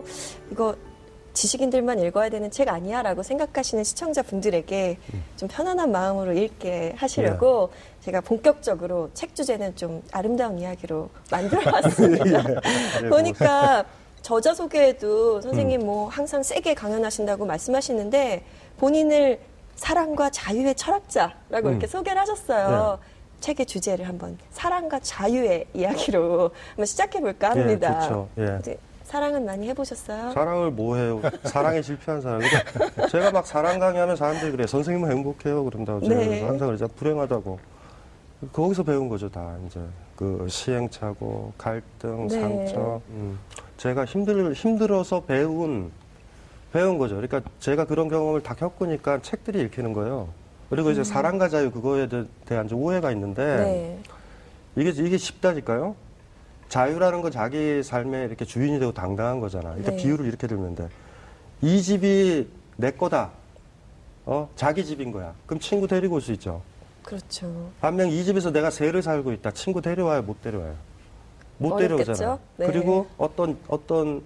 어, 이거 지식인들만 읽어야 되는 책 아니야 라고 생각하시는 시청자분들에게 좀 편안한 마음으로 읽게 하시려고 제가 본격적으로 책 주제는 좀 아름다운 이야기로 만들어 봤습니다. 네, 보니까 저자 소개에도 선생님 뭐 항상 세게 강연하신다고 말씀하시는데 본인을 사랑과 자유의 철학자라고 음. 이렇게 소개를 하셨어요. 책의 주제를 한번 사랑과 자유의 이야기로 한번 시작해 볼까 합니다. 예, 좋죠. 예. 사랑은 많이 해보셨어요? 사랑을 뭐 해요? 사랑에 실패한 사람. 그러니까 제가 막 사랑 강의하면 사람들이 그래. 선생님은 행복해요. 그런다고. 제가 네. 항상 그러죠. 불행하다고. 거기서 배운 거죠, 다. 이제. 그 시행착오, 갈등, 네. 상처. 음. 제가 힘들, 힘들어서 배운, 배운 거죠. 그러니까 제가 그런 경험을 다 겪으니까 책들이 읽히는 거예요. 그리고 이제 사랑과 자유 그거에 대- 대한 좀 오해가 있는데 음. 네. 이게 이게 쉽다니까요. 자유라는 건 자기 삶에 이렇게 주인이 되고 당당한 거잖아. 일단 네. 비유를 이렇게 들면 돼. 이 집이 내 거다. 어, 자기 집인 거야. 그럼 친구 데리고 올 수 있죠. 그렇죠. 반면 이 집에서 내가 세를 살고 있다. 친구 데려와요, 못 데려와요. 못 어렵겠죠? 데려오잖아. 네. 그리고 어떤 어떤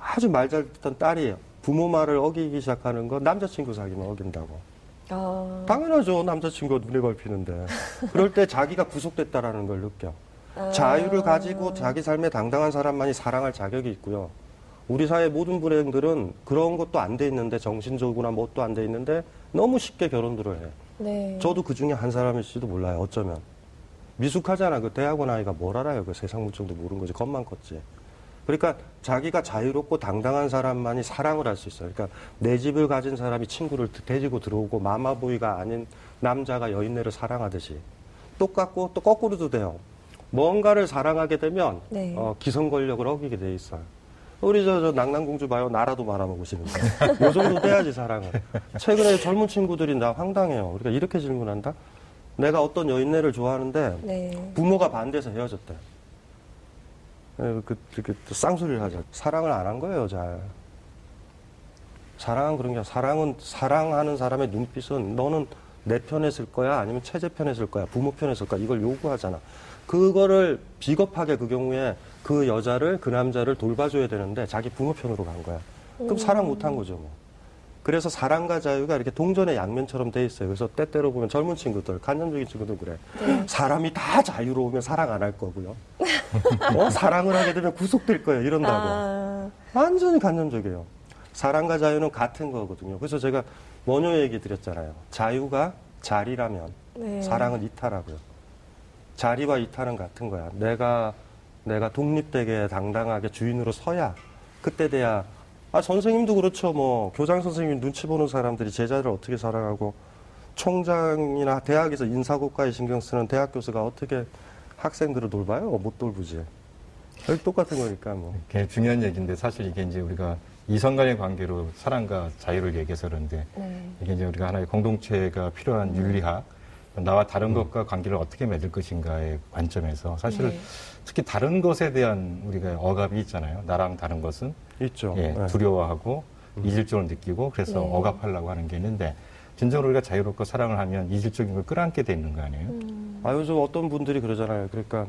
아주 말 잘 듣던 딸이 부모 말을 어기기 시작하는 건 남자친구 사귀면 어긴다고. 아, 당연하죠. 남자친구가 눈에 밟히는데. 그럴 때 자기가 구속됐다라는 걸 느껴. 아. 자유를 가지고 자기 삶에 당당한 사람만이 사랑할 자격이 있고요. 우리 사회 모든 불행들은 그런 것도 안 돼 있는데 정신적으로나 뭣도 안 돼 있는데 너무 쉽게 결혼들을 해. 네. 저도 그 중에 한 사람일지도 몰라요. 어쩌면 미숙하잖아. 그 대학원 아이가 뭘 알아요? 그 세상 물정도 모르는 거지. 겁만 컸지. 그러니까 자기가 자유롭고 당당한 사람만이 사랑을 할 수 있어요. 그러니까 내 집을 가진 사람이 친구를 데리고 들어오고 마마보이가 아닌 남자가 여인네를 사랑하듯이 똑같고 또 거꾸로도 돼요. 뭔가를 사랑하게 되면 네. 어, 기성 권력을 어기게 돼 있어요. 우리 저, 저 낭낭공주 봐요. 나라도 말아먹으시는데. 요 정도 돼야지 사랑을. 최근에 젊은 친구들이 나 황당해요. 우리가 이렇게 질문한다. 내가 어떤 여인네를 좋아하는데 네. 부모가 반대해서 헤어졌대. 예, 그, 이렇게 또 쌍소리를 하자. 사랑을 안 한 거예요, 잘. 사랑은 그런 게 사랑은 사랑하는 사람의 눈빛은 너는 내 편에 쓸 거야 아니면 체제 편에 쓸 거야 부모 편에 쓸 거야 이걸 요구하잖아. 그거를 비겁하게 그 경우에 그 여자를 그 남자를 돌봐줘야 되는데 자기 부모 편으로 간 거야. 그럼 사랑 못한 거죠, 뭐. 그래서 사랑과 자유가 이렇게 동전의 양면처럼 돼 있어요. 그래서 때때로 보면 젊은 친구들, 간념적인 친구들 그래. 사람이 다 자유로우면 사랑 안 할 거고요. 어? 사랑을 하게 되면 구속될 거예요. 이런다고. 아, 완전히 간념적이에요. 사랑과 자유는 같은 거거든요. 그래서 제가 원효 얘기 드렸잖아요. 자유가 자리라면 네. 사랑은 이타라고요. 자리와 이타는 같은 거야. 내가 내가 독립되게 당당하게 주인으로 서야 그때 돼야 아 선생님도 그렇죠. 뭐 교장 선생님 눈치 보는 사람들이 제자를 어떻게 사랑하고 총장이나 대학에서 인사고과에 신경 쓰는 대학 교수가 어떻게 학생들을 돌봐요? 못 돌보지. 똑같은 거니까 뭐. 굉장히 중요한 얘기인데 사실 이게 이제 우리가 이성 간의 관계로 사랑과 자유를 얘기해서 그런데 네. 이게 이제 우리가 하나의 공동체가 필요한 윤리학 나와 다른 것과 관계를 어떻게 맺을 것인가의 관점에서 사실 네. 특히 다른 것에 대한 우리가 억압이 있잖아요. 나랑 다른 것은 있죠. 예, 네. 두려워하고 이질적으로 느끼고 그래서 네. 억압하려고 하는 게 있는데 진정으로 우리가 자유롭고 사랑을 하면 이질적인 걸 끌어안게 돼 있는 거 아니에요? 음. 아, 요즘 어떤 분들이 그러잖아요. 그러니까,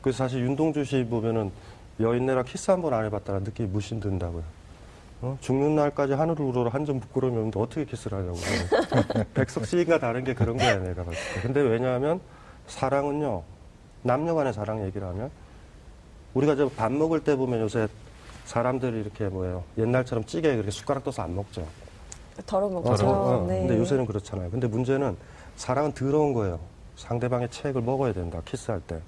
그 사실 윤동주 시 보면은 여인네랑 키스 한 번 안 해봤다는 느낌이 무신 든다고요. 어? 죽는 날까지 하늘을 우러러 한 점 부끄러우면 어떻게 키스를 하냐고. 백석 시인가 다른 게 그런 거야, 내가 봤을 때. 근데 왜냐하면 사랑은요, 남녀 간의 사랑 얘기를 하면, 우리가 저 밥 먹을 때 보면 요새 사람들이 이렇게 뭐예요. 옛날처럼 찌개 그렇게 숟가락 떠서 안 먹죠. 덜어 먹죠. 어, 어. 네. 근데 요새는 그렇잖아요. 근데 문제는 사랑은 더러운 거예요. 상대방의 책을 먹어야 된다. 키스할 때.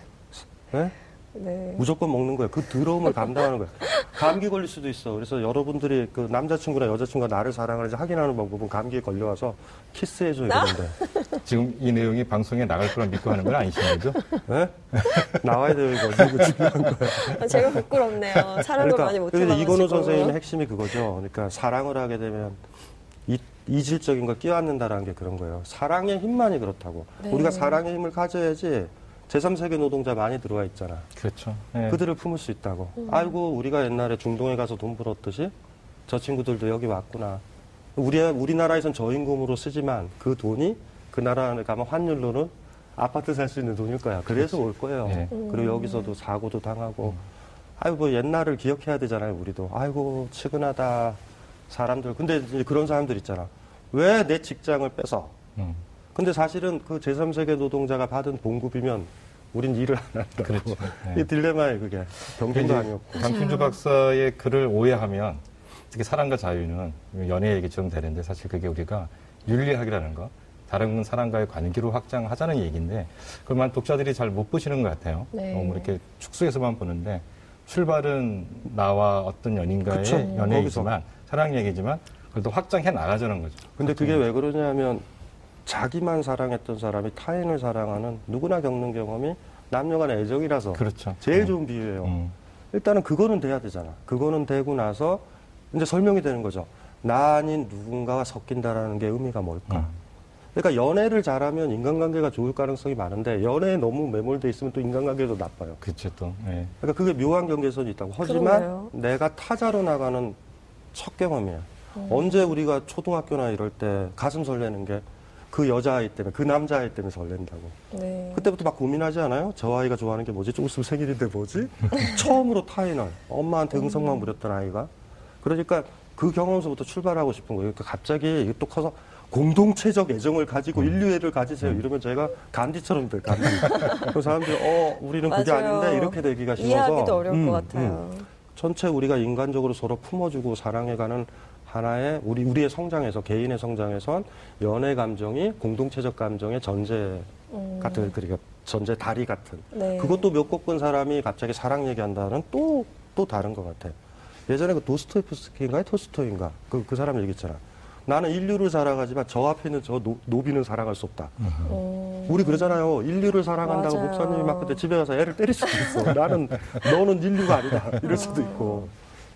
네? 네. 무조건 먹는 거예요. 그 더러움을 감당하는 거예요. 감기 걸릴 수도 있어. 그래서 여러분들이 그 남자친구나 여자친구가 나를 사랑하는지 확인하는 방법은 감기에 걸려와서 키스해줘야 되는데. 지금 이 내용이 방송에 나갈 거라 믿고 하는 건 아니신 거죠? 네? 나와야 돼요, 이거. 이거 중요한 거예요. 아, 제가 부끄럽네요. 사랑을 많이 못 그러니까 이건우 해봐가지고. 선생님의 핵심이 그거죠. 그러니까 사랑을 하게 되면 이, 이질적인 걸 끼얹는다라는 게 그런 거예요. 사랑의 힘만이 그렇다고. 네. 우리가 사랑의 힘을 가져야지 제3세계 노동자 많이 들어와 있잖아. 그렇죠. 예. 그들을 품을 수 있다고. 음. 아이고 우리가 옛날에 중동에 가서 돈 벌었듯이 저 친구들도 여기 왔구나. 우리 우리나라에선 저임금으로 쓰지만 그 돈이 그 나라에 가면 환율로는 아파트 살 수 있는 돈일 거야. 그래서 올 거예요. 네. 음. 그리고 여기서도 사고도 당하고 아이고 뭐 옛날을 기억해야 되잖아요 우리도 아이고 측은하다 사람들 근데 이제 그런 사람들 있잖아 왜 내 직장을 뺏어 음. 근데 사실은 그 제3세계 노동자가 받은 봉급이면 우린 일을 안 한다 그렇죠. 네. 이 딜레마에 그게 경쟁도 이제 아니었고 강춘주 박사의 글을 오해하면 특히 사랑과 자유는 연애 얘기처럼 되는데 사실 그게 우리가 윤리학이라는 거 다른 사람과의 관계로 확장하자는 얘기인데 그만 독자들이 잘 못 보시는 것 같아요. 네. 너무 이렇게 축소해서만 보는데 출발은 나와 어떤 연인과의 그쵸. 연애이지만 사랑 얘기지만 그래도 확장해 나가자는 거죠. 근데 그게 왜 그러냐면 자기만 사랑했던 사람이 타인을 사랑하는 누구나 겪는 경험이 남녀 간의 애정이라서 그렇죠. 제일 음. 좋은 비유예요. 음. 일단은 그거는 돼야 되잖아. 그거는 되고 나서 이제 설명이 되는 거죠. 나 아닌 누군가와 섞인다라는 게 의미가 뭘까? 음. 그러니까 연애를 잘하면 인간관계가 좋을 가능성이 많은데 연애에 너무 매몰돼 있으면 또 인간관계도 나빠요. 그렇죠 또. 예. 그러니까 그게 묘한 경계선이 있다고. 하지만 그러네요. 내가 타자로 나가는 첫 경험이야. 음. 언제 우리가 초등학교나 이럴 때 가슴 설레는 게 그 여자아이 때문에 그 남자아이 때문에 설렌다고. 네. 그때부터 막 고민하지 않아요? 저 아이가 좋아하는 게 뭐지? 좀 있으면 생일인데 뭐지? 처음으로 타인을 엄마한테 응성만 부렸던 아이가 그러니까 그 경험서부터 출발하고 싶은 거예요. 그러니까 갑자기 이게 또 커서 공동체적 애정을 가지고 인류애를 가지세요. 이러면 제가 간디처럼 돼, 간디. 그 사람들이 어 우리는 그게 맞아요. 아닌데 이렇게 되기가 싫어서 이해하기도 어려울 음, 것 같아요. 음. 전체 우리가 인간적으로 서로 품어주고 사랑해가는 하나의 우리 우리의 성장에서 개인의 성장에선 연애 감정이 공동체적 감정의 전제 음. 같은 그러니까 전제 다리 같은 네. 그것도 몇곡본 사람이 갑자기 사랑 얘기한다는 또 또 다른 것 같아. 예전에 그 도스토옙스키인가 톨스토이인가 그, 그 사람 얘기했잖아. 나는 인류를 사랑하지만 저 앞에 있는 저 노, 노비는 사랑할 수 없다. 음. 우리 그러잖아요. 인류를 사랑한다고 맞아요. 목사님이 막 그때 집에 가서 애를 때릴 수도 있어. 나는 너는 인류가 아니다. 이럴 수도 있고.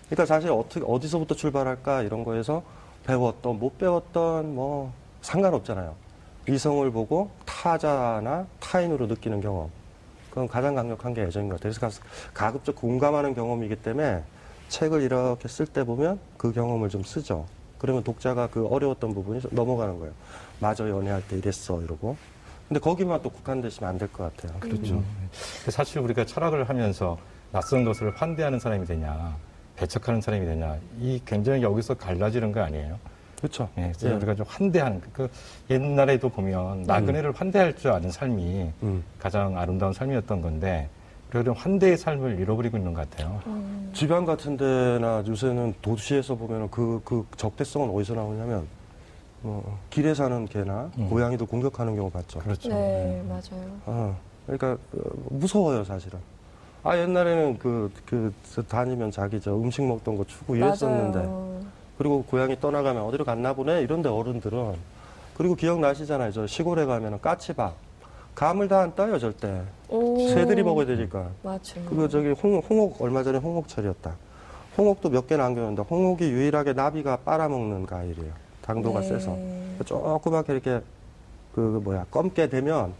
그러니까 사실 어떻게 어디서부터 출발할까 이런 거에서 배웠던 못 배웠던 뭐 상관없잖아요. 이성을 보고 타자나 타인으로 느끼는 경험. 그건 가장 강력한 게 애정인 것 같아요. 그래서 가- 가급적 공감하는 경험이기 때문에 책을 이렇게 쓸 때 보면 그 경험을 좀 쓰죠. 그러면 독자가 그 어려웠던 부분이 좀 넘어가는 거예요. 맞아, 연애할 때 이랬어, 이러고. 근데 거기만 또 국한되시면 안 될 것 같아요. 그렇죠. 음. 사실 우리가 철학을 하면서 낯선 것을 환대하는 사람이 되냐, 배척하는 사람이 되냐, 이 굉장히 여기서 갈라지는 거 아니에요? 그렇죠. 예, 그래서 예. 우리가 좀 환대하는, 그, 그 옛날에도 보면 나그네를 환대할 줄 아는 삶이 음. 가장 아름다운 삶이었던 건데, 좀 환대의 삶을 잃어버리고 있는 것 같아요. 음. 지방 같은 데나 요새는 도시에서 보면 그, 그 적대성은 어디서 나오냐면, 어, 길에 사는 개나 음. 고양이도 공격하는 경우 봤죠. 그렇죠. 네, 맞아요. 어, 그러니까 어, 무서워요, 사실은. 아, 옛날에는 그, 그, 저 다니면 자기 저 음식 먹던 거 주고 이랬었는데. 그리고 고양이 떠나가면 어디로 갔나 보네? 이런데 어른들은. 그리고 기억나시잖아요. 저 시골에 가면은 까치밥. 감을 다 안 따요, 절대. 오. 새들이 먹어야 되니까. 맞죠. 그거 저기 홍, 홍옥, 얼마 전에 홍옥철이었다. 홍옥도 몇 개 남겼는데, 홍옥이 유일하게 나비가 빨아먹는 과일이에요. 당도가 네. 세서. 조그맣게 이렇게, 그, 뭐야, 검게 되면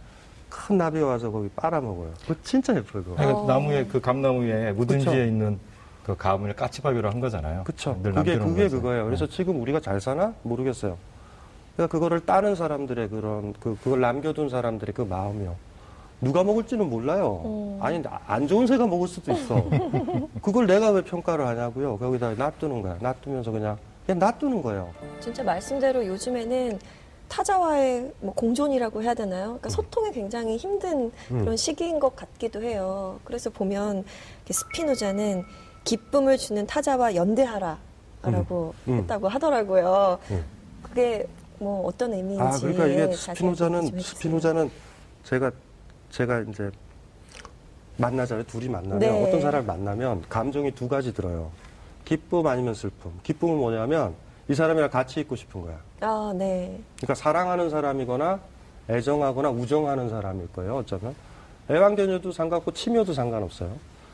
큰 나비가 와서 거기 빨아먹어요. 그거 진짜 예뻐요, 그거. 그러니까 어. 나무에, 그 감나무에 묻은지에 그쵸. 있는 그 감을 까치밥이라고 한 거잖아요. 그쵸. 늘 그게, 그게 거죠. 그거예요. 그래서 네. 지금 우리가 잘 사나? 모르겠어요. 그러니까 그거를 따는 사람들의 그런, 그, 그걸 남겨둔 사람들의 그 마음이요. 누가 먹을지는 몰라요. 음. 아니, 안 좋은 새가 먹을 수도 있어. 그걸 내가 왜 평가를 하냐고요. 거기다 놔두는 거야. 놔두면서 그냥, 그냥 놔두는 거예요. 진짜 말씀대로 요즘에는 타자와의 뭐 공존이라고 해야 되나요? 그러니까 소통이 굉장히 힘든 음. 그런 시기인 것 같기도 해요. 그래서 보면 스피노자는 기쁨을 주는 타자와 연대하라라고 음. 음. 했다고 하더라고요. 음. 그게 뭐 어떤 의미인지 아, 그러니까 이게 스피노자는. 스피노자는 제가, 제가 이제 만나잖아요. 둘이 만나면, 네. 어떤 사람을 만나면 감정이 두 가지 들어요. 기쁨 아니면 슬픔. 기쁨은 뭐냐면 이 사람이랑 같이 있고 싶은 거야. 아, 네. 그러니까 사랑하는 사람이거나 애정하거나 우정하는 사람일 거예요. 어쩌면 애완견여도 상관없고 치묘도 상관없어요.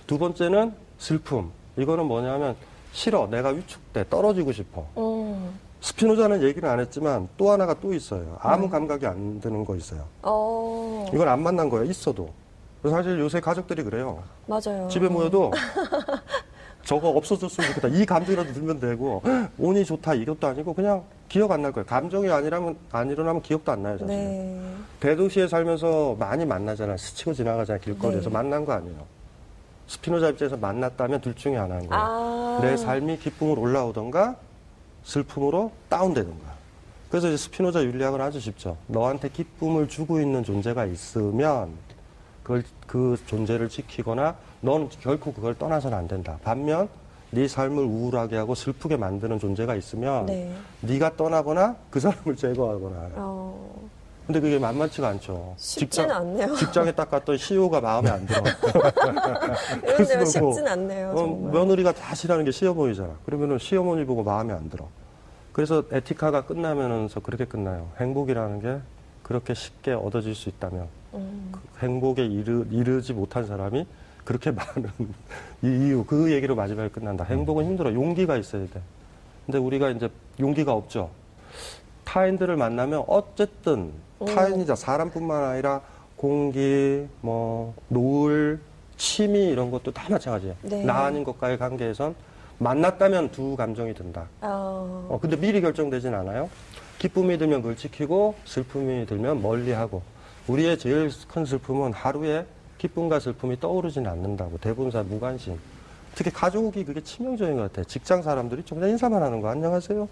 두 번째는 슬픔. 이거는 뭐냐면 싫어. 내가 위축돼. 떨어지고 싶어. 음. 스피노자는 얘기는 안 했지만 또 하나가 또 있어요. 아무 감각이 안 드는 거 있어요. 어, 이건 안 만난 거예요. 있어도. 사실 요새 가족들이 그래요. 맞아요. 집에 모여도 저거 없어졌으면 좋겠다. 이 감정이라도 들면 되고 운이 좋다 이것도 아니고 그냥 기억 안 날 거예요. 감정이 아니라면 안 일어나면 기억도 안 나요. 사실. 네. 대도시에 살면서 많이 만나잖아요. 스치고 지나가잖아요. 길거리에서 네. 만난 거 아니에요. 스피노자 입장에서 만났다면 둘 중에 하나인 거예요. 아. 내 삶이 기쁨으로 올라오던가 슬픔으로 다운되던가. 그래서 이제 스피노자 윤리학은 아주 쉽죠. 너한테 기쁨을 주고 있는 존재가 있으면 그걸 그 존재를 지키거나 넌 결코 그걸 떠나서는 안 된다. 반면 네 삶을 우울하게 하고 슬프게 만드는 존재가 있으면 네. 네가 떠나거나 그 사람을 제거하거나. 어, 근데 그게 만만치가 않죠. 쉽지는 않네요. 직장에 딱 갔더니 CEO가 마음에 안 들어. 그런데요, 그래서 쉽진 않네요. 어, 정말. 며느리가 다 싫어하는 게 시어머니잖아. 그러면은 시어머니 보고 마음에 안 들어. 그래서 에티카가 끝나면서 그렇게 끝나요. 행복이라는 게 그렇게 쉽게 얻어질 수 있다면 음. 그 행복에 이르, 이르지 못한 사람이 그렇게 많은 이 이유 그 얘기로 마지막에 끝난다. 행복은 힘들어. 용기가 있어야 돼. 근데 우리가 이제 용기가 없죠. 타인들을 만나면 어쨌든 타인이자 사람뿐만 아니라 공기, 뭐 노을, 취미 이런 것도 다 마찬가지예요. 네. 나 아닌 것과의 관계에선 만났다면 두 감정이 든다. 어, 어, 근데 미리 결정되진 않아요. 기쁨이 들면 그걸 지키고 슬픔이 들면 멀리하고 우리의 제일 큰 슬픔은 하루에 기쁨과 슬픔이 떠오르지는 않는다고 대부분 사람 무관심. 특히 가족이 그게 치명적인 것 같아요. 직장 사람들이 좀 그냥 인사만 하는 거 안녕하세요.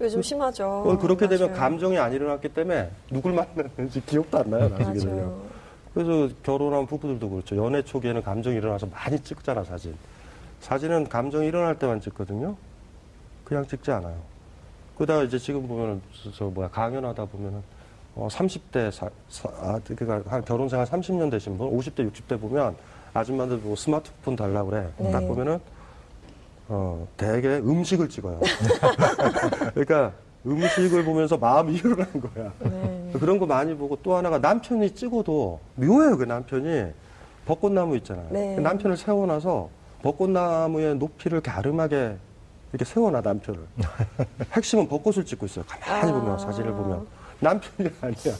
요즘 심하죠. 어, 그렇게 되면 맞아요. 감정이 안 일어났기 때문에 누굴 만났는지 기억도 안 나요 나중에 되면. 그래서 결혼한 부부들도 그렇죠. 연애 초기에는 감정이 일어나서 많이 찍잖아, 사진. 사진은 감정이 일어날 때만 찍거든요. 그냥 찍지 않아요. 그러다가 이제 지금 보면은, 저, 저 뭐야, 강연하다 보면은, 어, 30대, 사, 사, 아, 그러니까 한 결혼 생활 30년 되신 분, 50대, 60대 보면 아줌마들 보고 스마트폰 달라고 그래. 네. 딱 보면은, 어, 대개 음식을 찍어요. 그러니까 음식을 보면서 마음이 일어나는 거야. 네. 그런 거 많이 보고 또 하나가 남편이 찍어도 묘해요 그 남편이 벚꽃나무 있잖아요 네. 그 남편을 세워놔서 벚꽃나무의 높이를 가름하게 이렇게 세워놔 남편을 핵심은 벚꽃을 찍고 있어요 가만히 아. 보면 사진을 보면 남편이 아니야.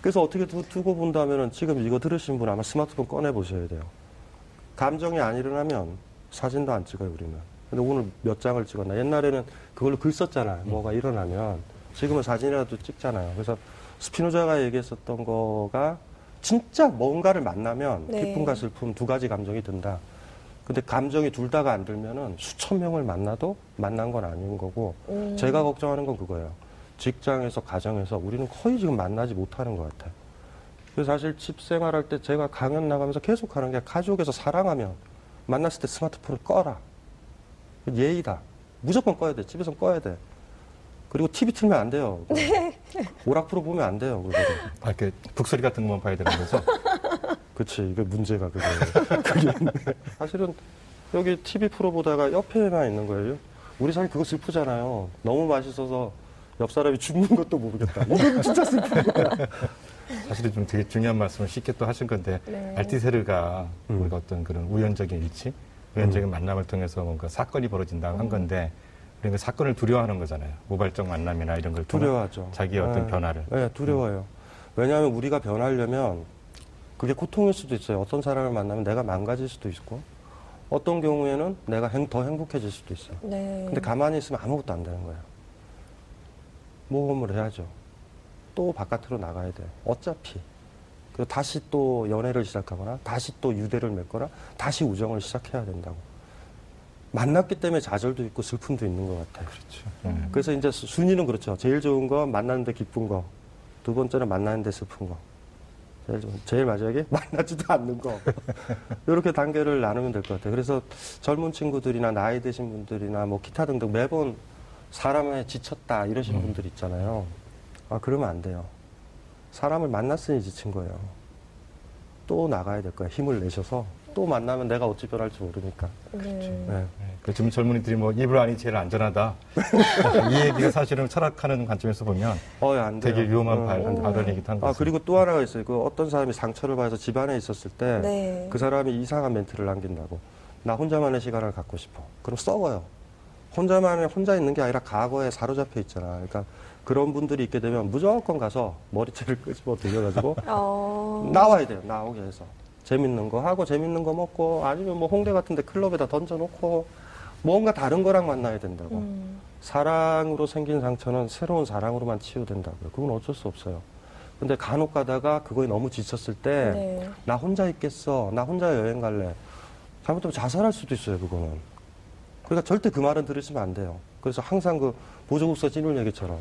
그래서 어떻게 두, 두고 본다면은 지금 이거 들으신 분 아마 스마트폰 꺼내 보셔야 돼요. 감정이 안 일어나면 사진도 안 찍어요 우리는. 근데 오늘 몇 장을 찍었나? 옛날에는 그걸로 글 썼잖아요. 뭐가 일어나면. 지금은 사진이라도 찍잖아요. 그래서 스피노자가 얘기했었던 거가 진짜 뭔가를 만나면 네. 기쁨과 슬픔 두 가지 감정이 든다. 근데 감정이 둘 다가 안 들면은 수천 명을 만나도 만난 건 아닌 거고 음. 제가 걱정하는 건 그거예요 직장에서 가정에서 우리는 거의 지금 만나지 못하는 것 같아요 그래서 사실 집 생활할 때 제가 강연 나가면서 계속 하는 게 가족에서 사랑하면 만났을 때 스마트폰을 꺼라. 예의다. 무조건 꺼야 돼. 집에서 꺼야 돼. 그리고 TV 틀면 안 돼요. 오락 프로 보면 안 돼요. 그거를. 아, 이렇게 북소리 같은 것만 봐야 되는 거죠? 그치. 이게 문제가 그게. 그게. 사실은 여기 TV 프로 보다가 옆에만 있는 거예요. 우리 사실 그거 슬프잖아요. 너무 맛있어서 옆 사람이 죽는 것도 모르겠다. 이건 진짜 슬픈 거야. 사실은 좀 되게 중요한 말씀을 쉽게 또 하신 건데 네. 알티세르가 음. 우리가 어떤 그런 우연적인 일치, 우연적인 만남을 통해서 뭔가 사건이 벌어진다고 한 건데 우리가 사건을 두려워하는 거잖아요. 우발적 만남이나 이런 걸 통해 두려워하죠. 자기의 어떤 네. 변화를. 네, 두려워요. 왜냐하면 우리가 변하려면 그게 고통일 수도 있어요. 어떤 사람을 만나면 내가 망가질 수도 있고, 어떤 경우에는 내가 행- 더 행복해질 수도 있어요. 네. 근데 가만히 있으면 아무것도 안 되는 거예요. 모험을 해야죠. 또 바깥으로 나가야 돼. 어차피. 그리고 다시 또 연애를 시작하거나, 다시 또 유대를 맺거나, 다시 우정을 시작해야 된다고. 만났기 때문에 좌절도 있고 슬픔도 있는 것 같아요. 그렇죠. 네. 그래서 이제 수- 순위는 그렇죠. 제일 좋은 거 만나는데 기쁜 거. 두 번째는 만나는데 슬픈 거. 제일 좋은, 제일 마지막에 만나지도 않는 거. 이렇게 단계를 나누면 될 것 같아요. 그래서 젊은 친구들이나 나이 드신 분들이나 뭐 기타 등등 매번 사람에 지쳤다 이러시는 음. 분들 있잖아요. 아, 그러면 안 돼요. 사람을 만났으니 지친 거예요. 또 나가야 될 거예요. 힘을 내셔서 또 만나면 내가 어찌 변할지 모르니까. 네. 네. 네. 그 지금 젊은이들이 뭐 이불 안이 제일 안전하다. 이 얘기가 사실은 철학하는 관점에서 보면 어, 안 돼요. 되게 위험한 어. 발, 발언이기도 한 아. 그리고 또 하나가 있어요. 그 어떤 사람이 상처를 받아서 집안에 있었을 때그 네. 사람이 이상한 멘트를 남긴다고. 나 혼자만의 시간을 갖고 싶어. 그럼 썩어요. 혼자만의 혼자 있는 게 아니라 과거에 사로잡혀 있잖아. 그러니까 그런 분들이 있게 되면 무조건 가서 머리채를 끄집어 들려가지고 어. 나와야 돼요. 나오게 해서 재밌는 거 하고 재밌는 거 먹고 아니면 뭐 홍대 같은데 클럽에다 던져놓고 뭔가 다른 거랑 만나야 된다고. 음. 사랑으로 생긴 상처는 새로운 사랑으로만 치유된다고요. 그건 어쩔 수 없어요. 근데 간혹 가다가 그거에 너무 지쳤을 때, 네. 나 혼자 있겠어. 나 혼자 여행 갈래. 잘못하면 자살할 수도 있어요, 그거는. 그러니까 절대 그 말은 들으시면 안 돼요. 그래서 항상 그 보조국서 찐울 얘기처럼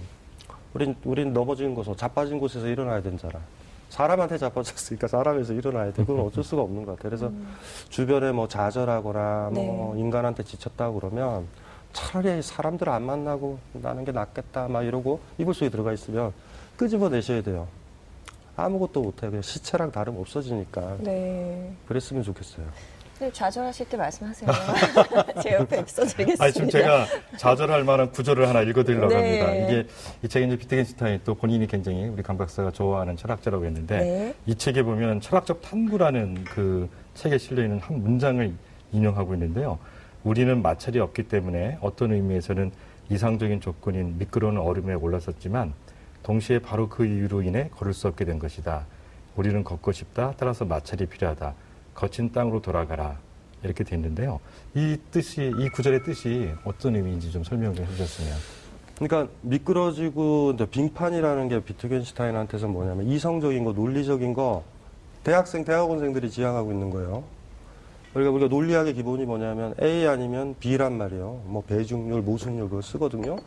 우린 우린 넘어진 곳에서 자빠진 곳에서 일어나야 되잖아. 사람한테 자빠졌으니까 사람에서 일어나야 돼. 그건 어쩔 수가 없는 것 같아. 그래서 주변에 뭐 좌절하거나 뭐 네. 인간한테 지쳤다 그러면 차라리 사람들 안 만나고 나는 게 낫겠다 막 이러고 이불 속에 들어가 있으면 끄집어 내셔야 돼요. 아무것도 못해. 그냥 시체랑 다름 없어지니까. 네. 그랬으면 좋겠어요. 선생님 좌절하실 때 말씀하세요. 제 옆에 있어드리겠습니다. 아니, 지금 제가 좌절할 만한 구절을 하나 읽어드리려고 네. 합니다. 이게 이 책에 이제 비트겐슈타인 또 본인이 굉장히 우리 강 박사가 좋아하는 철학자라고 했는데 네. 이 책에 보면 철학적 탐구라는 그 책에 실려 있는 한 문장을 인용하고 있는데요. 우리는 마찰이 없기 때문에 어떤 의미에서는 이상적인 조건인 미끄러운 얼음에 올랐었지만 동시에 바로 그 이유로 인해 걸을 수 없게 된 것이다. 우리는 걷고 싶다. 따라서 마찰이 필요하다. 거친 땅으로 돌아가라. 이렇게 돼 있는데요. 이 뜻이 이 구절의 뜻이 어떤 의미인지 좀 설명 좀 해주셨으면. 그러니까 미끄러지고 이제 빙판이라는 게 비트겐슈타인한테서 뭐냐면 이성적인 거, 논리적인 거 대학생, 대학원생들이 지향하고 있는 거예요. 그러니까 우리가 논리학의 기본이 뭐냐면 A 아니면 B란 말이에요. 뭐 배중률, 모순율 그거 쓰거든요.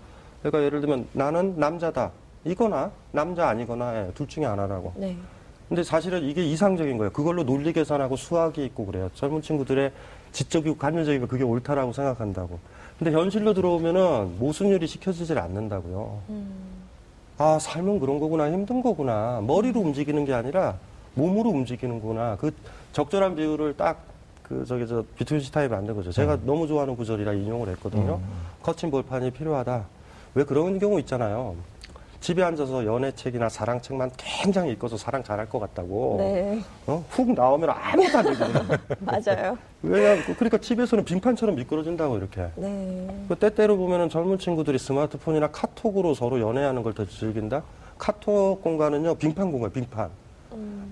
그러니까 예를 들면 나는 남자다. 이거나 남자 아니거나 예, 둘 중에 하나라고. 네. 근데 사실은 이게 이상적인 거예요. 그걸로 논리 계산하고 수학이 있고 그래요. 젊은 친구들의 지적이고 감정적이고 그게 옳다라고 생각한다고. 근데 현실로 들어오면은 모순율이 시켜지질 않는다고요. 아, 삶은 그런 거구나, 힘든 거구나. 머리로 움직이는 게 아니라 몸으로 움직이는구나. 그 적절한 비율을 딱 그 저기 저 비트윈슈타인이 만든 거죠. 제가 너무 좋아하는 구절이라 인용을 했거든요. 거친 볼판이 필요하다. 왜 그런 경우 있잖아요. 집에 앉아서 연애책이나 사랑책만 굉장히 읽어서 사랑 잘할 것 같다고. 네. 어? 훅 나오면 아무것도 안 되거든요. 맞아요. 왜냐, 그러니까 집에서는 빙판처럼 미끄러진다고 이렇게. 네. 그 때때로 보면은 젊은 친구들이 스마트폰이나 카톡으로 서로 연애하는 걸 더 즐긴다? 카톡 공간은요, 빙판 공간, 빙판.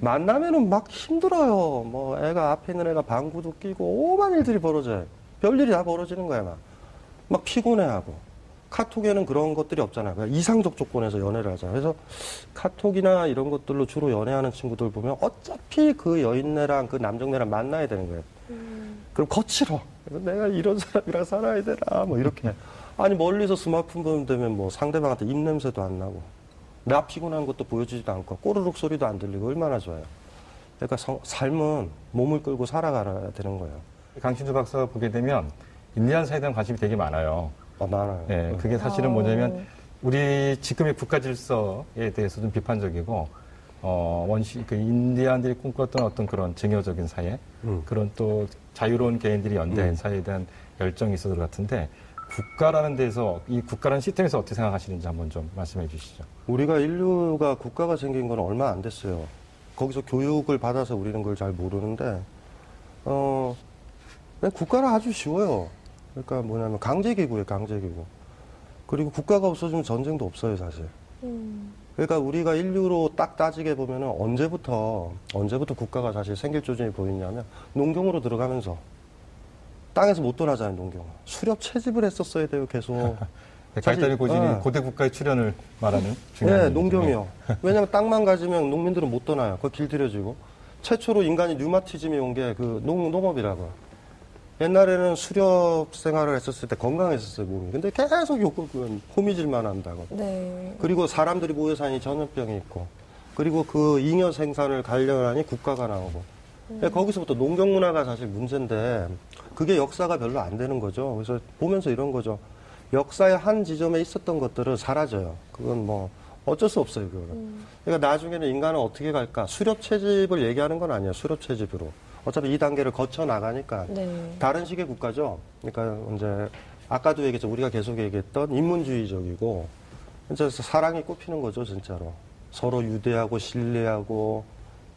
만나면은 막 힘들어요. 뭐, 애가 앞에 있는 애가 방구도 끼고, 오만 일들이 벌어져요. 별일이 다 벌어지는 거야, 막. 막 피곤해하고. 카톡에는 그런 것들이 없잖아요. 그냥 이상적 조건에서 연애를 하잖아요. 그래서 카톡이나 이런 것들로 주로 연애하는 친구들 보면 어차피 그 여인네랑 그 남정네랑 만나야 되는 거예요. 그럼 거칠어. 내가 이런 사람이랑 살아야 되나, 뭐 이렇게. 아니, 멀리서 스마트폰 보면 되면 뭐 상대방한테 입냄새도 안 나고, 나 피곤한 것도 보여주지도 않고, 꼬르륵 소리도 안 들리고, 얼마나 좋아요. 그러니까 성- 삶은 몸을 끌고 살아가야 되는 거예요. 강신주 박사가 보게 되면 인디안 사회에 대한 관심이 되게 많아요. 아, 많아요. 예, 그게 사실은 어. 뭐냐면 우리 지금의 국가 질서에 대해서 좀 비판적이고 어, 원시 그 인디안들이 꿈꿨던 어떤 그런 증여적인 사회, 음. 그런 또 자유로운 개인들이 연대한 음. 사회에 대한 열정이 것 같은데 국가라는 데서 이 국가라는 시스템에서 어떻게 생각하시는지 한번 좀 말씀해 주시죠. 우리가 인류가 국가가 생긴 건 얼마 안 됐어요. 거기서 교육을 받아서 우리는 그걸 잘 모르는데, 어, 국가는 아주 쉬워요. 그러니까 뭐냐면 강제기구예요, 강제기구. 그리고 국가가 없어지면 전쟁도 없어요, 사실. 음. 그러니까 우리가 인류로 딱 따지게 보면은 언제부터, 언제부터 국가가 사실 생길 조짐이 보이냐면 농경으로 들어가면서 땅에서 못 돌아가잖아요, 농경. 수렵 채집을 했었어야 돼요, 계속. 갈단의 고진이 어. 고대 국가의 출현을 말하는 중요한 네. 농경이요. 왜냐하면 땅만 가지면 농민들은 못 떠나요. 그거 길들여지고. 최초로 인간이 류마티즘이 온 게 그 농업이라고. 옛날에는 수렵 생활을 했었을 때 건강했었어요, 몸이. 근데 계속 요그 호미질만 한다고. 네. 그리고 사람들이 모여 사니 전염병이 있고. 그리고 그 잉여 생산을 관련하니 국가가 나오고. 근데 거기서부터 농경 문화가 사실 문제인데 그게 역사가 별로 안 되는 거죠. 그래서 보면서 이런 거죠. 역사의 한 지점에 있었던 것들은 사라져요. 그건 뭐 어쩔 수 없어요, 그거는. 그러니까 나중에는 인간은 어떻게 갈까? 수렵 채집을 얘기하는 건 아니에요. 수렵 채집으로. 어차피 이 단계를 거쳐 나가니까 네. 다른 식의 국가죠. 그러니까 이제 아까도 얘기했죠. 우리가 계속 얘기했던 인문주의적이고 이제 사랑이 꼽히는 거죠, 진짜로. 서로 유대하고 신뢰하고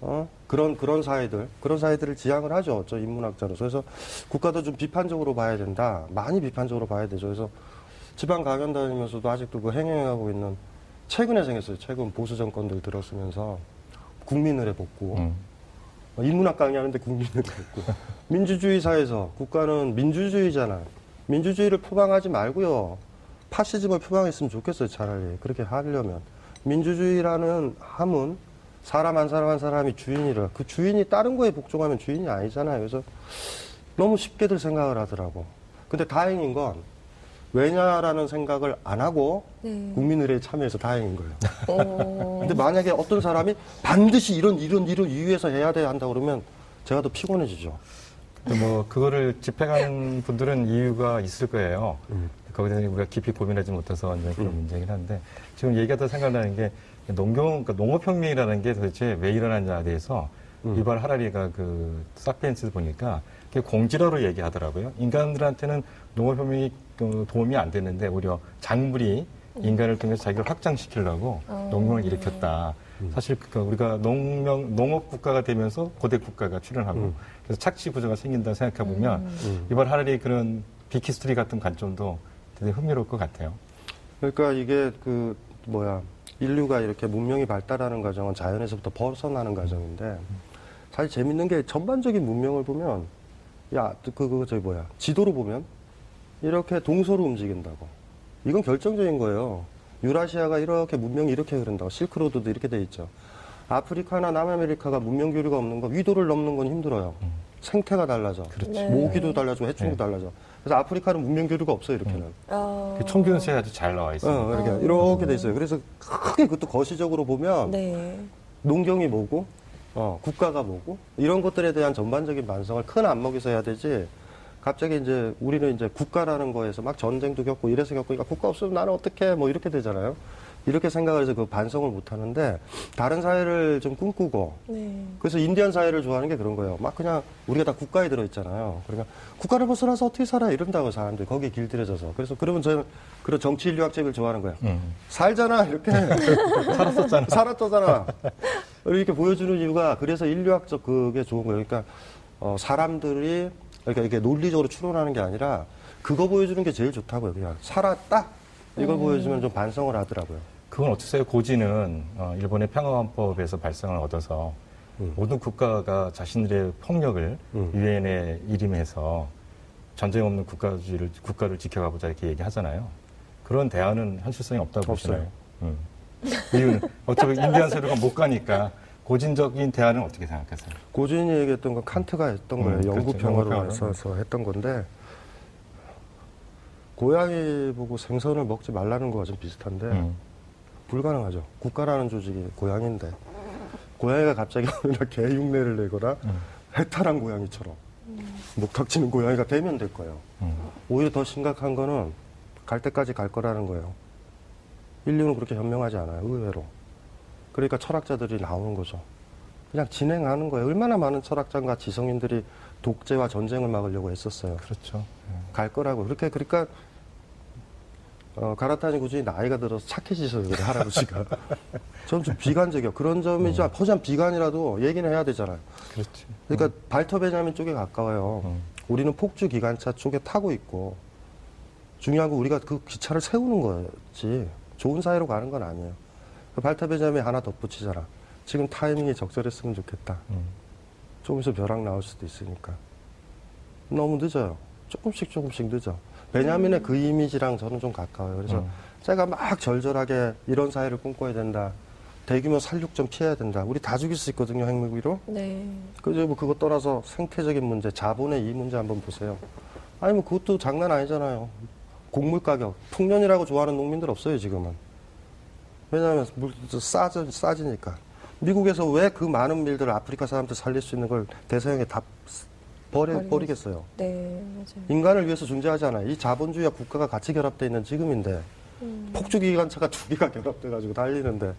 어? 그런 그런 사회들 그런 사회들을 지향을 하죠. 저 인문학자로서 그래서 국가도 좀 비판적으로 봐야 된다. 많이 비판적으로 봐야 되죠. 그래서 지방 강연 다니면서도 아직도 그 행행하고 있는 최근에 생겼어요. 최근 보수 정권들 들었으면서 국민을 해 복구. 음. 어, 인문학 강의하는데 국민을 했고 민주주의 사회에서 국가는 민주주의잖아. 민주주의를 표방하지 말고요. 파시즘을 표방했으면 좋겠어요. 차라리 그렇게 하려면 민주주의라는 함은 사람 한 사람 한 사람이 주인이라 그 주인이 다른 거에 복종하면 주인이 아니잖아요. 그래서 너무 쉽게들 생각을 하더라고. 근데 다행인 건 왜냐라는 생각을 안 하고 네. 국민의례에 참여해서 다행인 거예요. 어, 근데 만약에 어떤 사람이 반드시 이런 이런 이런 이유에서 해야 돼 한다 그러면 제가 더 피곤해지죠. 근데 뭐 그거를 집행하는 분들은 이유가 있을 거예요. 음. 거기서 우리가 깊이 고민하지 못해서 이제 그런 문제긴 한데 지금 얘기하다 생각나는 게 농경 그러니까 농업혁명이라는 게 도대체 왜 일어났냐에 대해서 음. 유발 하라리가 그 사피엔스 보니까 공지러로 얘기하더라고요. 인간들한테는 농업혁명이 그 도움이 안 됐는데 오히려 작물이 인간을 통해서 자기를 확장시키려고 어. 농명을 일으켰다. 사실 그 우리가 농명 농업 국가가 되면서 고대 국가가 출현하고 음. 그래서 착취 구조가 생긴다 생각해 보면 음. 이번 하라리 그런 big history 같은 관점도 되게 흥미로울 것 같아요. 그러니까 이게 그 뭐야 인류가 이렇게 문명이 발달하는 과정은 자연에서부터 벗어나는 과정인데 사실 재밌는 게 전반적인 문명을 보면 야 그 그 저기 뭐야 지도로 보면 이렇게 동서로 움직인다고 이건 결정적인 거예요. 유라시아가 이렇게 문명이 이렇게 흐른다고 실크로드도 이렇게 돼 있죠. 아프리카나 남아메리카가 문명 교류가 없는 거 위도를 넘는 건 힘들어요. 생태가 달라져. 그렇죠. 네. 모기도 달라지고 해충도 네. 달라져. 그래서 아프리카는 문명 교류가 없어요 이렇게는. 어, 그 청균서에 아주 잘 나와 있습니다. 어, 이렇게, 이렇게 돼 있어요. 그래서 크게 그것도 거시적으로 보면 네. 농경이 뭐고, 어, 국가가 뭐고, 이런 것들에 대한 전반적인 반성을 큰 안목에서 해야 되지, 갑자기 이제 우리는 이제 국가라는 거에서 막 전쟁도 겪고 이래서 겪으니까 국가 없으면 나는 어떻게 뭐 이렇게 되잖아요. 이렇게 생각을 해서 그 반성을 못 하는데, 다른 사회를 좀 꿈꾸고, 네. 그래서 인디언 사회를 좋아하는 게 그런 거예요. 막 그냥 우리가 다 국가에 들어 있잖아요. 그러니까 국가를 벗어나서 어떻게 살아 이런다고 사람들이 거기에 길들여져서. 그래서 그러면 저는 그런 정치 인류학 책을 좋아하는 거예요. 음. 살잖아 이렇게 살았었잖아. 살았잖아. 이렇게 보여주는 이유가 그래서 인류학적 그게 좋은 거예요. 그러니까 어, 사람들이 그러니까 이게 논리적으로 추론하는 게 아니라 그거 보여주는 게 제일 좋다고요. 그냥 살았다 이걸 보여주면 좀 반성을 하더라고요. 그건 어떠세요? 고지는 어, 일본의 평화헌법에서 발상을 얻어서 음. 모든 국가가 자신들의 폭력을 음. 유엔에 일임해서 전쟁 없는 국가주의를 국가를 지켜가보자 이렇게 얘기하잖아요. 그런 대안은 현실성이 없다고 없어요. 보시나요? 음. 이유는 어차피 인디안 세력가 못 가니까 고진적인 대안은 어떻게 생각하세요? 고진이 얘기했던 건 칸트가 했던 거예요. 음, 영구 그렇죠. 평화로. 해서 했던 건데 고양이 보고 생선을 먹지 말라는 거와 좀 비슷한데 음. 불가능하죠. 국가라는 조직이 고양인데 고양이가 갑자기 어느 날개 흉내를 내거나 음. 해탈한 고양이처럼 목탁치는 고양이가 되면 될 거예요. 음. 오히려 더 심각한 거는 갈 때까지 갈 거라는 거예요. 인류는 그렇게 현명하지 않아요. 의외로. 그러니까 철학자들이 나오는 거죠. 그냥 진행하는 거예요. 얼마나 많은 철학자과 지성인들이 독재와 전쟁을 막으려고 했었어요. 그렇죠. 갈 거라고. 그렇게 그러니까 어, 가라타니 굳이 나이가 들어서 착해지셔서 그래 할아버지가. 저는 좀 비관적이요. 그런 점이지 음. 포장 비관이라도 얘기는 해야 되잖아요. 그렇지. 그러니까 발터 베냐민 쪽에 가까워요. 음. 우리는 폭주 기관차 쪽에 타고 있고 중요한 건 우리가 그 기차를 세우는 거지 좋은 사회로 가는 건 아니에요. 그 발터 베냐민 하나 덧붙이잖아. 지금 타이밍이 적절했으면 좋겠다. 음. 조금 있으면 벼락 나올 수도 있으니까. 너무 늦어요. 조금씩 조금씩 늦어. 베냐민의 그 이미지랑 저는 좀 가까워요. 그래서 음. 제가 막 절절하게 이런 사회를 꿈꿔야 된다. 대규모 살육 좀 피해야 된다. 우리 다 죽일 수 있거든요, 핵무기로. 네. 그죠? 뭐 그거 떠나서 생태적인 문제, 자본의 이 문제 한번 보세요. 아니 뭐 그것도 장난 아니잖아요. 곡물 가격, 풍년이라고 좋아하는 농민들 없어요 지금은. 왜냐하면 물 싸져 싸지니까. 미국에서 왜 그 많은 밀들을 아프리카 사람들 살릴 수 있는 걸 대서양에 다 버려 버리겠어요. 네, 맞아요. 인간을 위해서 존재하잖아요. 이 자본주의와 국가가 같이 결합되어 있는 지금인데 음. 폭주 기관차가 두 개가 결합돼 가지고 달리는데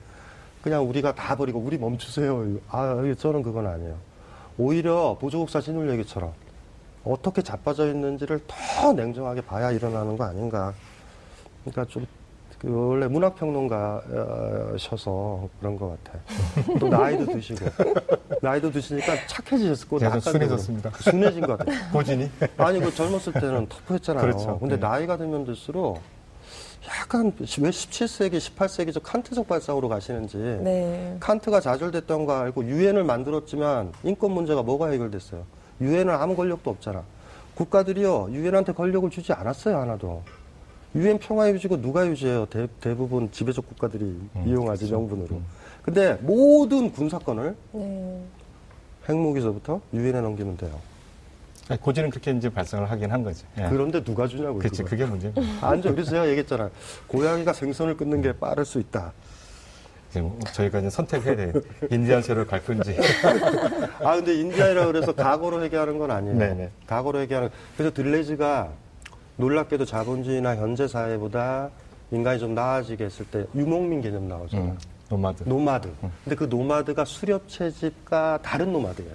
그냥 우리가 다 버리고 우리 멈추세요. 아, 저는 그건 아니에요. 오히려 보조국사 신울 얘기처럼 어떻게 자빠져 있는지를 더 냉정하게 봐야 일어나는 거 아닌가. 그러니까 좀, 그 원래 문학평론가셔서 그런 것 같아요. 또 나이도 드시고. 나이도 드시니까 착해지셨을 거예요. 순해졌습니다. 순해진 것 같아요. 고진이? 아니, 그 젊었을 때는 터프했잖아요. 그렇죠. 근데 네. 나이가 들면 들수록 약간 왜 17세기, 18세기적 칸트적 발상으로 가시는지. 네. 칸트가 좌절됐던 거 알고 유엔을 만들었지만 인권 문제가 뭐가 해결됐어요? 유엔은 아무 권력도 없잖아. 국가들이요 유엔한테 권력을 주지 않았어요 하나도. 유엔 평화 유지고 누가 유지해요? 대, 대부분 지배적 국가들이 이용하지 명분으로. 근데 모든 군사권을 네. 핵무기서부터 유엔에 넘기면 돼요. 아니, 고지는 그렇게 이제 발생을 하긴 한 거죠. 예. 그런데 누가 주냐고. 그렇지, 그걸. 그게 문제입니다. 앉아. 그래서 제가 얘기했잖아요. 고양이가 생선을 끊는 게 빠를 수 있다. 지금 저희가 이제 선택해야 돼요. 인디안세로 갈 건지. 아, 근데 인디아이라 그래서 과거로 얘기하는 건 아니에요. 네네. 과거로 얘기하는. 그래서 들뢰즈가 놀랍게도 자본주의나 현재 사회보다 인간이 좀 나아지게 했을 때 유목민 개념 나오잖아요. 음, 노마드. 노마드. 근데 그 노마드가 수렵 채집과 다른 노마드예요.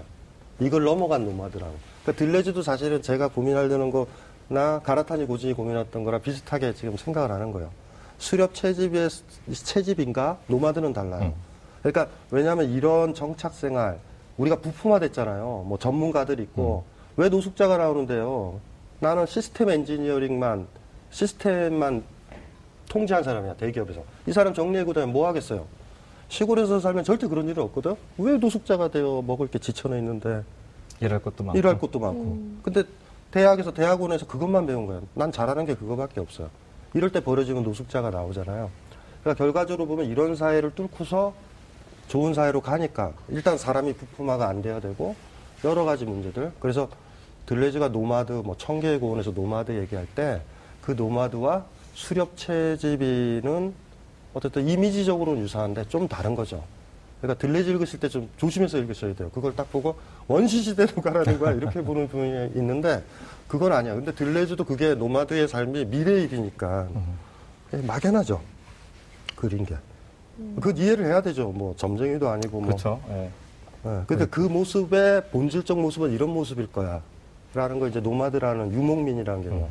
이걸 넘어간 노마드라고. 그러니까 들뢰즈도 사실은 제가 고민하려는 거나 가라타니 고진이 고민했던 거랑 비슷하게 지금 생각을 하는 거예요. 수렵 채집의 채집인가 노마드는 달라요. 음. 그러니까 왜냐하면 이런 정착 생활 우리가 부품화됐잖아요. 뭐 전문가들 있고 왜 노숙자가 나오는데요? 나는 시스템 엔지니어링만 시스템만 통제한 사람이야 대기업에서 이 사람 정리해고 다니면 뭐 하겠어요? 시골에서 살면 절대 그런 일은 없거든. 왜 노숙자가 되어 먹을 게 지천에 있는데 일할 것도 많고. 일할 것도 많고. 근데 대학에서 대학원에서 그것만 배운 거예요. 난 잘하는 게 그거밖에 없어요. 이럴 때 버려지면 노숙자가 나오잖아요. 그러니까 결과적으로 보면 이런 사회를 뚫고서 좋은 사회로 가니까 일단 사람이 부품화가 안 돼야 되고 여러 가지 문제들. 그래서 들뢰즈가 노마드, 뭐 천 개의 고원에서 노마드 얘기할 때 그 노마드와 수렵 채집이는 어쨌든 이미지적으로는 유사한데 좀 다른 거죠. 그러니까 들뢰즈 읽으실 때 좀 조심해서 읽으셔야 돼요. 그걸 딱 보고 원시시대로 가라는 거야. 이렇게 보는 분이 있는데 그건 아니야. 근데 들뢰즈도 그게 노마드의 삶이 미래 일이니까 그냥 막연하죠. 그린 게. 그 이해를 해야 되죠. 뭐 점쟁이도 아니고 뭐. 그렇죠. 예. 예, 근데 그 모습의 본질적 모습은 이런 모습일 거야. 라는 거 이제 노마드라는 유목민이라는 개념.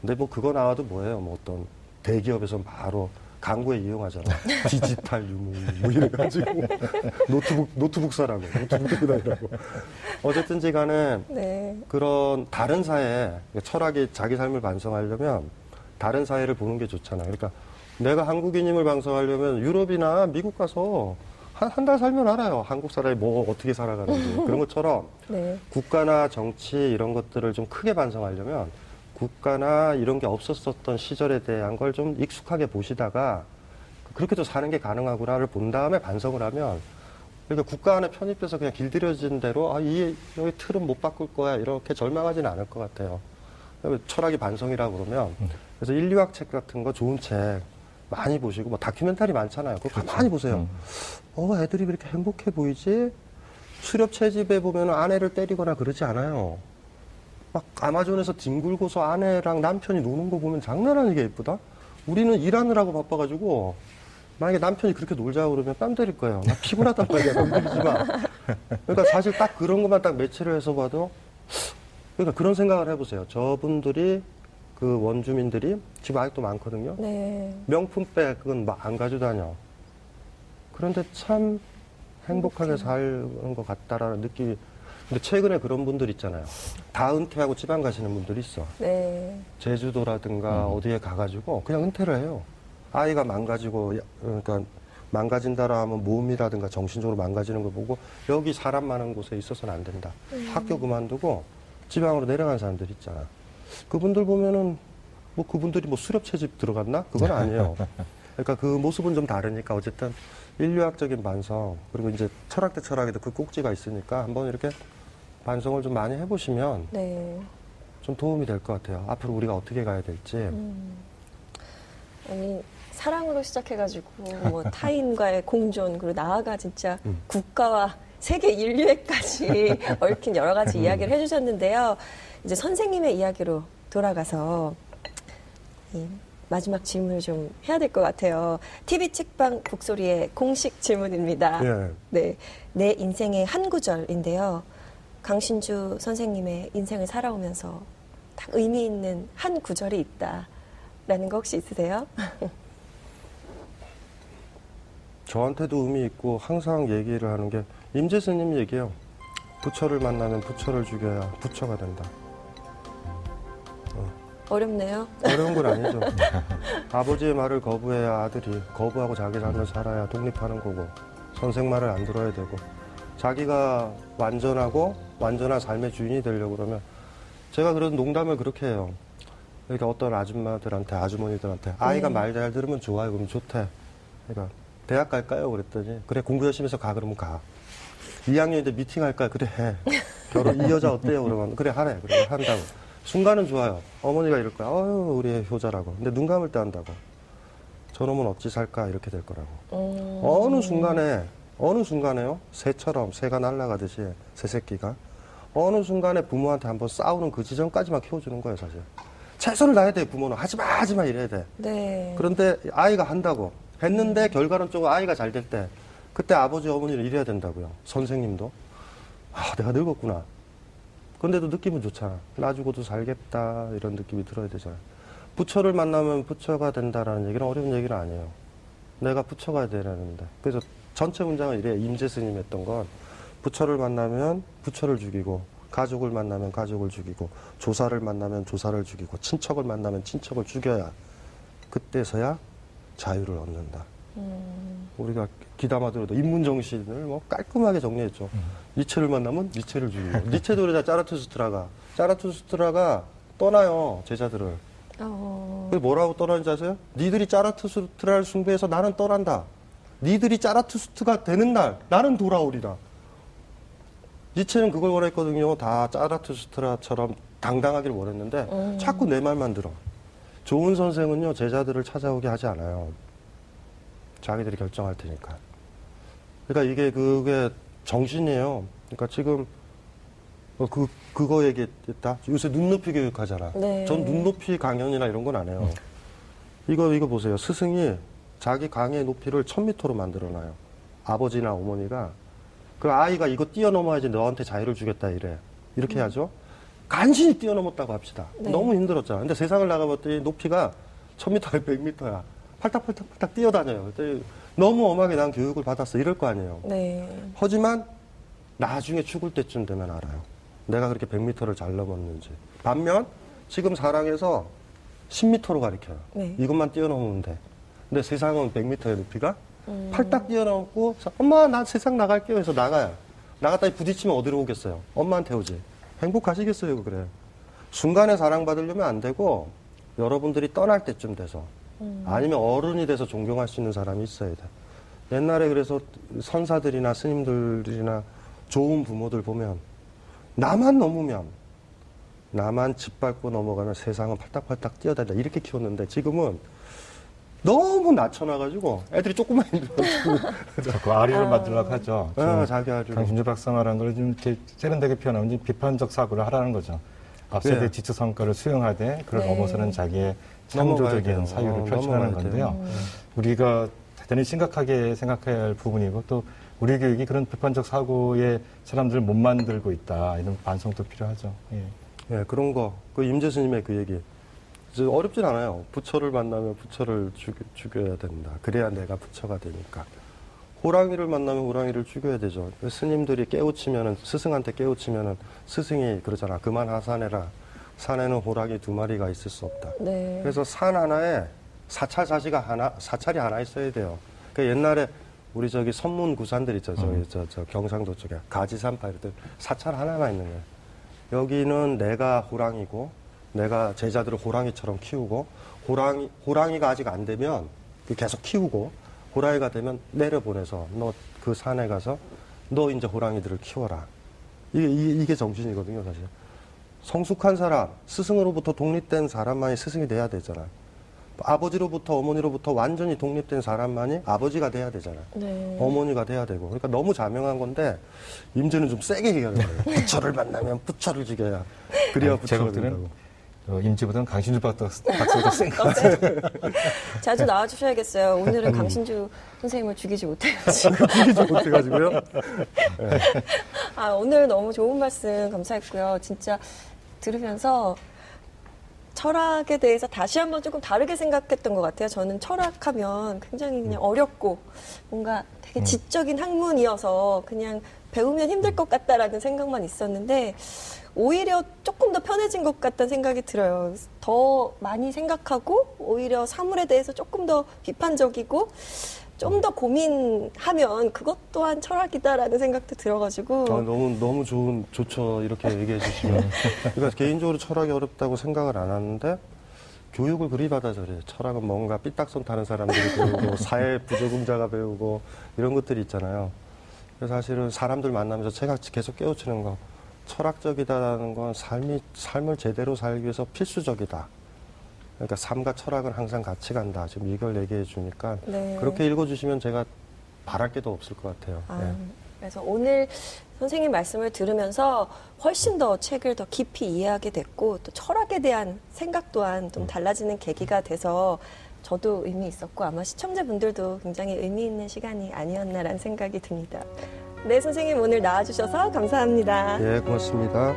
근데 뭐 그거 나와도 뭐예요. 뭐 어떤 대기업에서 바로 광고에 이용하잖아. 디지털 유목민. 뭐 이래가지고. 노트북, 노트북 사라고. 노트북 들고 다니라고. 어쨌든지 간에 네. 그런 다른 사회, 철학이 자기 삶을 반성하려면 다른 사회를 보는 게 좋잖아요. 그러니까 내가 한국인임을 반성하려면 유럽이나 미국 가서 한한달 살면 알아요. 한국 사람이 뭐 어떻게 살아가는지. 그런 것처럼 네. 국가나 정치 이런 것들을 좀 크게 반성하려면 국가나 이런 게 없었었던 시절에 대한 걸 좀 익숙하게 보시다가 그렇게도 사는 게 가능하구나를 본 다음에 반성을 하면 그러니까 국가 안에 편입돼서 그냥 길들여진 대로 아, 이 여기 틀은 못 바꿀 거야 이렇게 절망하지는 않을 것 같아요. 철학이 반성이라고 그러면 그래서 인류학 책 같은 거 좋은 책 많이 보시고 뭐 다큐멘터리 많잖아요. 그거 가만히 보세요. 음. 어, 애들이 왜 이렇게 행복해 보이지? 수렵 채집에 보면 아내를 때리거나 그러지 않아요. 막 아마존에서 뒹굴고서 아내랑 남편이 노는 거 보면 장난 아니게 예쁘다? 우리는 일하느라고 바빠가지고 만약에 남편이 그렇게 놀자고 그러면 뺨 때릴 거예요. 나 피곤하단 말이야. 건드리지 마. 그러니까 사실 딱 그런 것만 딱 매치를 해서 봐도 그러니까 그런 생각을 해보세요. 저분들이 그 원주민들이 지금 아직도 많거든요. 네. 명품백 그건 막 안 가지고 다녀. 그런데 참 행복하게 사는 것 같다라는 느낌이. 근데 최근에 그런 분들 있잖아요. 다 은퇴하고 지방 가시는 분들이 있어. 네. 제주도라든가 어디에 가가지고 그냥 은퇴를 해요. 아이가 망가지고 야- 그러니까 망가진다라 하면 몸이라든가 정신적으로 망가지는 걸 보고 여기 사람 많은 곳에 있어서는 안 된다. 학교 그만두고 지방으로 내려간 사람들 있잖아. 그분들 보면은 뭐 그분들이 뭐 수렵 채집 들어갔나? 그건 아니에요. 그러니까 그 모습은 좀 다르니까 어쨌든 인류학적인 반성 그리고 이제 철학 대 철학에도 그 꼭지가 있으니까 한번 이렇게 반성을 좀 많이 해보시면 네. 좀 도움이 될 것 같아요. 앞으로 우리가 어떻게 가야 될지. 음. 아니 사랑으로 시작해가지고 뭐 타인과의 공존 그리고 나아가 진짜 음. 국가와 세계 인류애까지 얽힌 여러 가지 이야기를 해주셨는데요. 이제 선생님의 이야기로 돌아가서 이 마지막 질문을 좀 해야 될 것 같아요. TV 책방 북소리의 공식 질문입니다. 예. 네, 내 인생의 한 구절인데요. 강신주 선생님의 인생을 살아오면서 딱 의미 있는 한 구절이 있다라는 거 혹시 있으세요? 저한테도 의미 있고 항상 얘기를 하는 게 임재 스님 얘기예요. 부처를 만나면 부처를 죽여야 부처가 된다. 어 렵네요. 어려운 건 아니죠. 아버지의 말을 거부해야 아들이 거부하고 자기 삶을 살아야 독립하는 거고 선생 말을 안 들어야 되고 자기가 완전하고 완전한 삶의 주인이 되려고 그러면 제가 그런 농담을 그렇게 해요. 그러니까 어떤 아줌마들한테 아주머니들한테 아이가 네. 말잘 들으면 좋아요. 그럼 좋대. 그러니까 대학 갈까요? 그랬더니 그래 공부 열심히 해서 가 그러면 가. 2학년인데 미팅 할까요? 그래 해. 결혼 이 여자 어때요? 그러면 그래 하래. 그래 한다고. 순간은 좋아요. 어머니가 이럴 거야. 어유 우리 효자라고. 근데 눈 감을 때 한다고. 저놈은 어찌 살까 이렇게 될 거라고. 음. 어느 순간에 어느 순간에요? 새처럼 새가 날아가듯이 새 새끼가. 어느 순간에 부모한테 한번 싸우는 그 지점까지만 키워주는 거예요 사실. 최선을 다해야 돼 부모는. 하지마 하지마 이래야 돼. 네. 그런데 아이가 한다고. 했는데 결과는 좀 아이가 잘 될 때 그때 아버지 어머니는 이래야 된다고요. 선생님도. 아 내가 늙었구나. 그런데도 느낌은 좋잖아. 놔주고도 살겠다. 이런 느낌이 들어야 되잖아요 부처를 만나면 부처가 된다라는 얘기는 어려운 얘기는 아니에요. 내가 부처가 되라는데. 그래서 전체 문장을 이래 임재 스님 했던 건 부처를 만나면 부처를 죽이고 가족을 만나면 가족을 죽이고 조사를 만나면 조사를 죽이고 친척을 만나면 친척을 죽여야 그때서야 자유를 얻는다. 음. 우리가 기담아 들어도 인문 정신을 뭐 깔끔하게 정리했죠. 니체를 만나면 니체를 죽이고 니체도 그러자 짜라투스트라가 짜라투스트라가 떠나요 제자들을. 어. 뭐라고 떠나는지 아세요? 니들이 짜라투스트라를 숭배해서 나는 떠난다. 니들이 짜라투스트가 되는 날 나는 돌아오리라. 니체는 그걸 원했거든요. 다 짜라투스트라처럼 당당하기를 원했는데 음. 자꾸 내 말만 들어. 좋은 선생은요 제자들을 찾아오게 하지 않아요. 자기들이 결정할 테니까. 그러니까 이게 그게 정신이에요. 그러니까 지금 어, 그 그거 얘기했다. 요새 눈높이 교육하잖아. 네. 전 눈높이 강연이나 이런 건 안 해요. 이거 이거 보세요. 스승이 자기 강의 높이를 1000m로 만들어놔요. 아버지나 어머니가 그 아이가 이거 뛰어넘어야지 너한테 자유를 주겠다 이래. 이렇게 해야죠. 간신히 뛰어넘었다고 합시다. 네. 너무 힘들었잖아. 근데 세상을 나가봤더니 높이가 1000m, 100m야. 팔딱팔딱팔딱 뛰어다녀요. 너무 엄하게 난 교육을 받았어. 이럴 거 아니에요. 네. 하지만 나중에 죽을 때쯤 되면 알아요. 내가 그렇게 100m를 잘 넘었는지. 반면 지금 사랑에서 10m로 가리켜요. 네. 이것만 뛰어넘으면 돼. 근데 세상은 100m의 높이가 음. 팔딱 뛰어넘고 엄마 나 세상 나갈게요 해서 나가요. 나갔다 부딪히면 어디로 오겠어요? 엄마한테 오지. 행복하시겠어요 그래. 순간에 사랑받으려면 안 되고 여러분들이 떠날 때쯤 돼서 음. 아니면 어른이 돼서 존경할 수 있는 사람이 있어야 돼. 옛날에 그래서 선사들이나 스님들이나 좋은 부모들 보면 나만 넘으면 나만 짓밟고 넘어가면 세상은 팔딱팔딱 뛰어다닌다 이렇게 키웠는데 지금은 너무 낮춰놔가지고 애들이 조금만 힘들어가지고 자꾸 아리를 만들려고 하죠. 아, 좀 자기 아주 강신주 박사 말한 걸좀 이렇게 세련되게 표현하면 좀 비판적 사고를 하라는 거죠. 앞세대 네. 지체 성과를 수용하되 그걸 네. 넘어서는 자기의 창조적인. 사유를 어, 돼요. 건데요. 우리가 대단히 심각하게 생각해야 할 부분이고 또 우리 교육이 그런 비판적 사고의 사람들을 못 만들고 있다 이런 반성도 필요하죠. 예. 예, 그런 거. 그 임재 스님의 그 얘기. 어렵진 않아요. 부처를 만나면 부처를 죽, 죽여 야 된다. 그래야 내가 부처가 되니까. 호랑이를 만나면 호랑이를 죽여야 되죠. 스님들이 깨우치면은, 스승한테 깨우치면은 스승이 그러잖아. 그만 하산해라. 산에는 호랑이 두 마리가 있을 수 없다. 네. 그래서 산 하나에 사찰 사시가 하나, 사찰이 하나 있어야 돼요. 그 옛날에 우리 저기 선문 구산들 있죠. 저기 저, 저 경상도 쪽에 가지산파 때 사찰 하나만 있는 거예요. 여기는 내가 호랑이고 내가 제자들을 호랑이처럼 키우고 호랑이 호랑이가 아직 안 되면 그 계속 키우고 호랑이가 되면 내려보내서 너 그 산에 가서 너 이제 호랑이들을 키워라. 이게 이- 이게 정신이거든요, 사실. 성숙한 사람, 스승으로부터 독립된 사람만이 스승이 돼야 되잖아. 아버지로부터 어머니로부터 완전히 독립된 사람만이 아버지가 돼야 되잖아. 네. 어머니가 돼야 되고. 그러니까 너무 자명한 건데 임제는 좀 세게 얘기하는 거예요. 부처를 만나면 부처를 죽여야. 그래야 부처가 된다고. 어, 임지보다는 강신주 박사가 센것 어, 같아요. 자주 나와주셔야겠어요. 오늘은 강신주 선생님을 죽이지 못해가지고. 죽이지 못해가지고요. 아, 오늘 너무 좋은 말씀 감사했고요. 진짜 들으면서 철학에 대해서 다시 한번 조금 다르게 생각했던 것 같아요. 저는 철학하면 굉장히 그냥 어렵고 뭔가 되게 지적인 학문이어서 그냥 배우면 힘들 것 같다라는 생각만 있었는데 오히려 조금 더 편해진 것 같다는 생각이 들어요. 더 많이 생각하고 오히려 사물에 대해서 조금 더 비판적이고 좀 더 고민하면 그것 또한 철학이다라는 생각도 들어가지고 아, 너무 너무 좋은 좋죠 이렇게 얘기해 주시면. 그러니까 개인적으로 철학이 어렵다고 생각을 안 하는데 교육을 그리 받아서 그래요. 철학은 뭔가 삐딱선 타는 사람들이 배우고 사회 부적응자가 배우고 이런 것들이 있잖아요. 그래서 사실은 사람들 만나면서 제가 계속 깨우치는 거 철학적이다라는 건 삶이 삶을 제대로 살기 위해서 필수적이다. 그러니까 삶과 철학은 항상 같이 간다. 지금 이걸 얘기해 주니까 네. 그렇게 읽어 주시면 제가 바랄 게 더 없을 것 같아요. 아, 예. 그래서 오늘 선생님 말씀을 들으면서 훨씬 더 책을 더 깊이 이해하게 됐고 또 철학에 대한 생각 또한 음. 좀 달라지는 계기가 돼서 저도 의미 있었고 아마 시청자분들도 굉장히 의미 있는 시간이 아니었나라는 생각이 듭니다. 네, 선생님 오늘 나와주셔서 감사합니다. 예, 고맙습니다.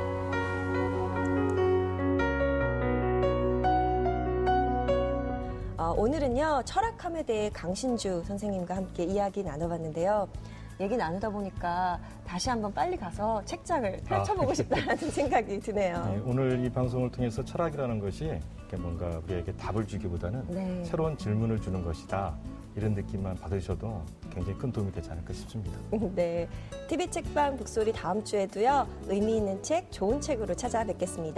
어, 오늘은요 철학함에 대해 강신주 선생님과 함께 이야기 나눠봤는데요. 얘기 나누다 보니까 다시 한번 빨리 가서 책장을 펼쳐보고 싶다는 생각이 드네요. 아. 네, 오늘 이 방송을 통해서 철학이라는 것이 뭔가 우리에게 답을 주기보다는 네. 새로운 질문을 주는 것이다. 이런 느낌만 받으셔도 굉장히 큰 도움이 되지 않을까 싶습니다. 네. TV 책방 북소리 다음 주에도요, 의미 있는 책, 좋은 책으로 찾아뵙겠습니다.